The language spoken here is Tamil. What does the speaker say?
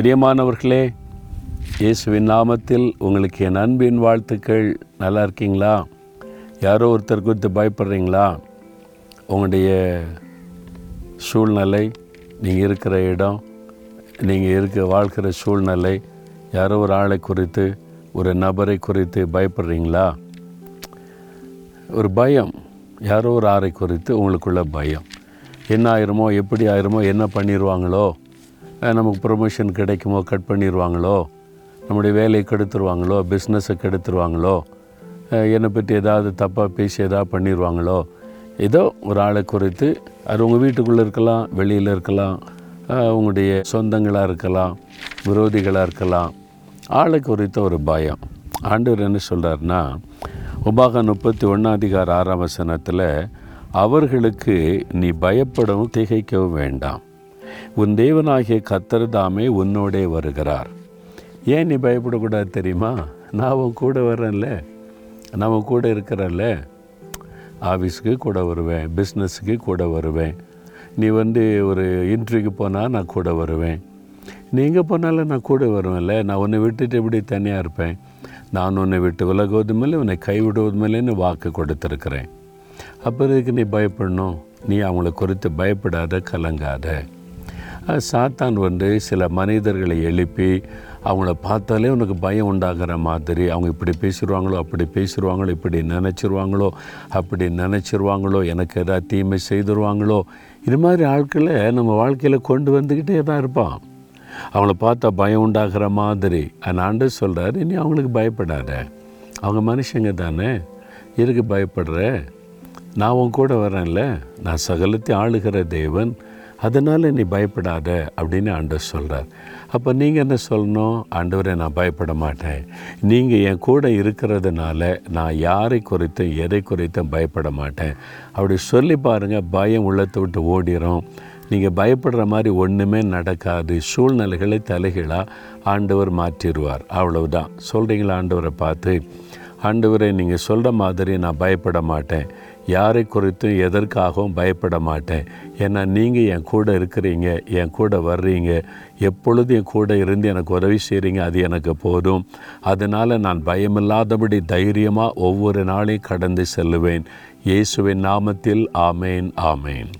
பிரியமானவர்களே இயேசுவின் நாமத்தில் உங்களுக்கு என் அன்பின் வாழ்த்துக்கள். நல்லா இருக்கீங்களா? யாரோ ஒருத்தர் குறித்து பயப்படுறீங்களா? உங்களுடைய சூழ்நிலை நீங்கள் இருக்கிற இடம் நீங்கள் இருக்க வாழ்கிற சூழ்நிலை யாரோ ஒரு ஆளை குறித்து ஒரு நபரை குறித்து பயப்படுறீங்களா? ஒரு பயம் யாரோ ஒரு ஆளை குறித்து உங்களுக்குள்ள பயம். என்ன ஆயிருமோ எப்படி ஆயிருமோ என்ன பண்ணிடுவாங்களோ நமக்கு ப்ரொமோஷன் கிடைக்குமோ கட் பண்ணிடுவாங்களோ நம்முடைய வேலையை கெடுத்துருவாங்களோ பிஸ்னஸை கெடுத்துருவாங்களோ என்னை பற்றி ஏதாவது தப்பாக பேசி ஏதாவது பண்ணிடுவாங்களோ ஏதோ ஒரு ஆளை குறித்து அது உங்கள் வீட்டுக்குள்ளே இருக்கலாம் வெளியில் இருக்கலாம் உங்களுடைய சொந்தங்களாக இருக்கலாம் விரோதிகளாக இருக்கலாம் ஆளை குறித்த ஒரு பயம். ஆண்டவர் என்ன சொல்கிறாருன்னா உபாக முப்பத்தி ஒன்றாம் அதிகார ஆறாம் வசனத்தில் அவர்களுக்கு நீ பயப்படவும் திகைக்கவும் வேண்டாம். உன் தேவனாகிய கத்தர் தாமே உன்னோடே வருகிறார். ஏன் நீ பயப்படக்கூடாது தெரியுமா? நான் உன் கூட வர்றேன்ல. நான் உன் கூட இருக்கிறேன்ல. ஆஃபீஸுக்கு கூட வருவேன் பிஸ்னஸுக்கு கூட வருவேன். நீ வந்து ஒரு இன்ட்ரிக்கு போனால் நான் கூட வருவேன். நீ எங்கே போனாலும் நான் கூட வருவேன்ல. நான் உன்னை விட்டுட்டு எப்படி தனியாக இருப்பேன்? நான் உன்னை விட்டு விலகுவது இல்லை உன்னை கைவிடுவதுமில்லைன்னு வாக்கு கொடுத்துருக்குறேன். அப்போ இதுக்கு நீ பயப்படணும்? நீ அவங்கள குறித்து பயப்படாத கலங்காத. சாத்தான் வந்து சில மனிதர்களை எழுப்பி அவங்கள பார்த்தாலே உனக்கு பயம் உண்டாகிற மாதிரி. அவங்க இப்படி பேசிடுவாங்களோ அப்படி பேசிடுவாங்களோ இப்படி நினச்சிருவாங்களோ அப்படி நினச்சிருவாங்களோ எனக்கு ஏதாவது தீமை செய்துருவாங்களோ. இது மாதிரி ஆட்களை நம்ம வாழ்க்கையில் கொண்டு வந்துக்கிட்டே தான் இருப்பான் அவங்கள பார்த்தா பயம் உண்டாகிற மாதிரி. நான் ஆண்டு சொல்கிறார் இனி அவங்களுக்கு பயப்படாத. அவங்க மனுஷங்க தானே. எதுக்கு பயப்படுற? நான் உன் கூட வரேன்ல. நான் சகலத்தை ஆளுகிற தேவன். அதனால் நீ பயப்படாத அப்படின்னு ஆண்டவர் சொல்கிறார் அப்போ நீங்கள் என்ன சொல்லணும்? ஆண்டவரை நான் பயப்பட மாட்டேன். நீங்கள் என் கூட இருக்கிறதுனால நான் யாரை குறித்தும் எதை குறித்தும் பயப்பட மாட்டேன். அப்படி சொல்லி பாருங்கள் பயம் உள்ளத்தை விட்டு ஓடிரும். நீங்கள் பயப்படுற மாதிரி ஒன்றுமே நடக்காது. சூழ்நிலைகளை தலைகீழாக ஆண்டவர் மாற்றிடுவார். அவ்வளவுதான். சொல்கிறீங்களா ஆண்டவரை பார்த்து ஆண்டவரை நீங்கள் சொல்கிற மாதிரி நான் பயப்பட மாட்டேன். யாரை குறித்தும் எதற்காகவும் பயப்பட மாட்டேன். ஏன்னா நீங்கள் என் கூட இருக்கிறீங்க என் கூட வர்றீங்க. எப்பொழுது என் கூட இருந்து எனக்கு உதவி செய்கிறீங்க அது எனக்கு போதும். அதனால் நான் பயமில்லாதபடி தைரியமாக ஒவ்வொரு நாளையும் கடந்து செல்லுவேன். இயேசுவின் நாமத்தில் ஆமேன் ஆமேன்.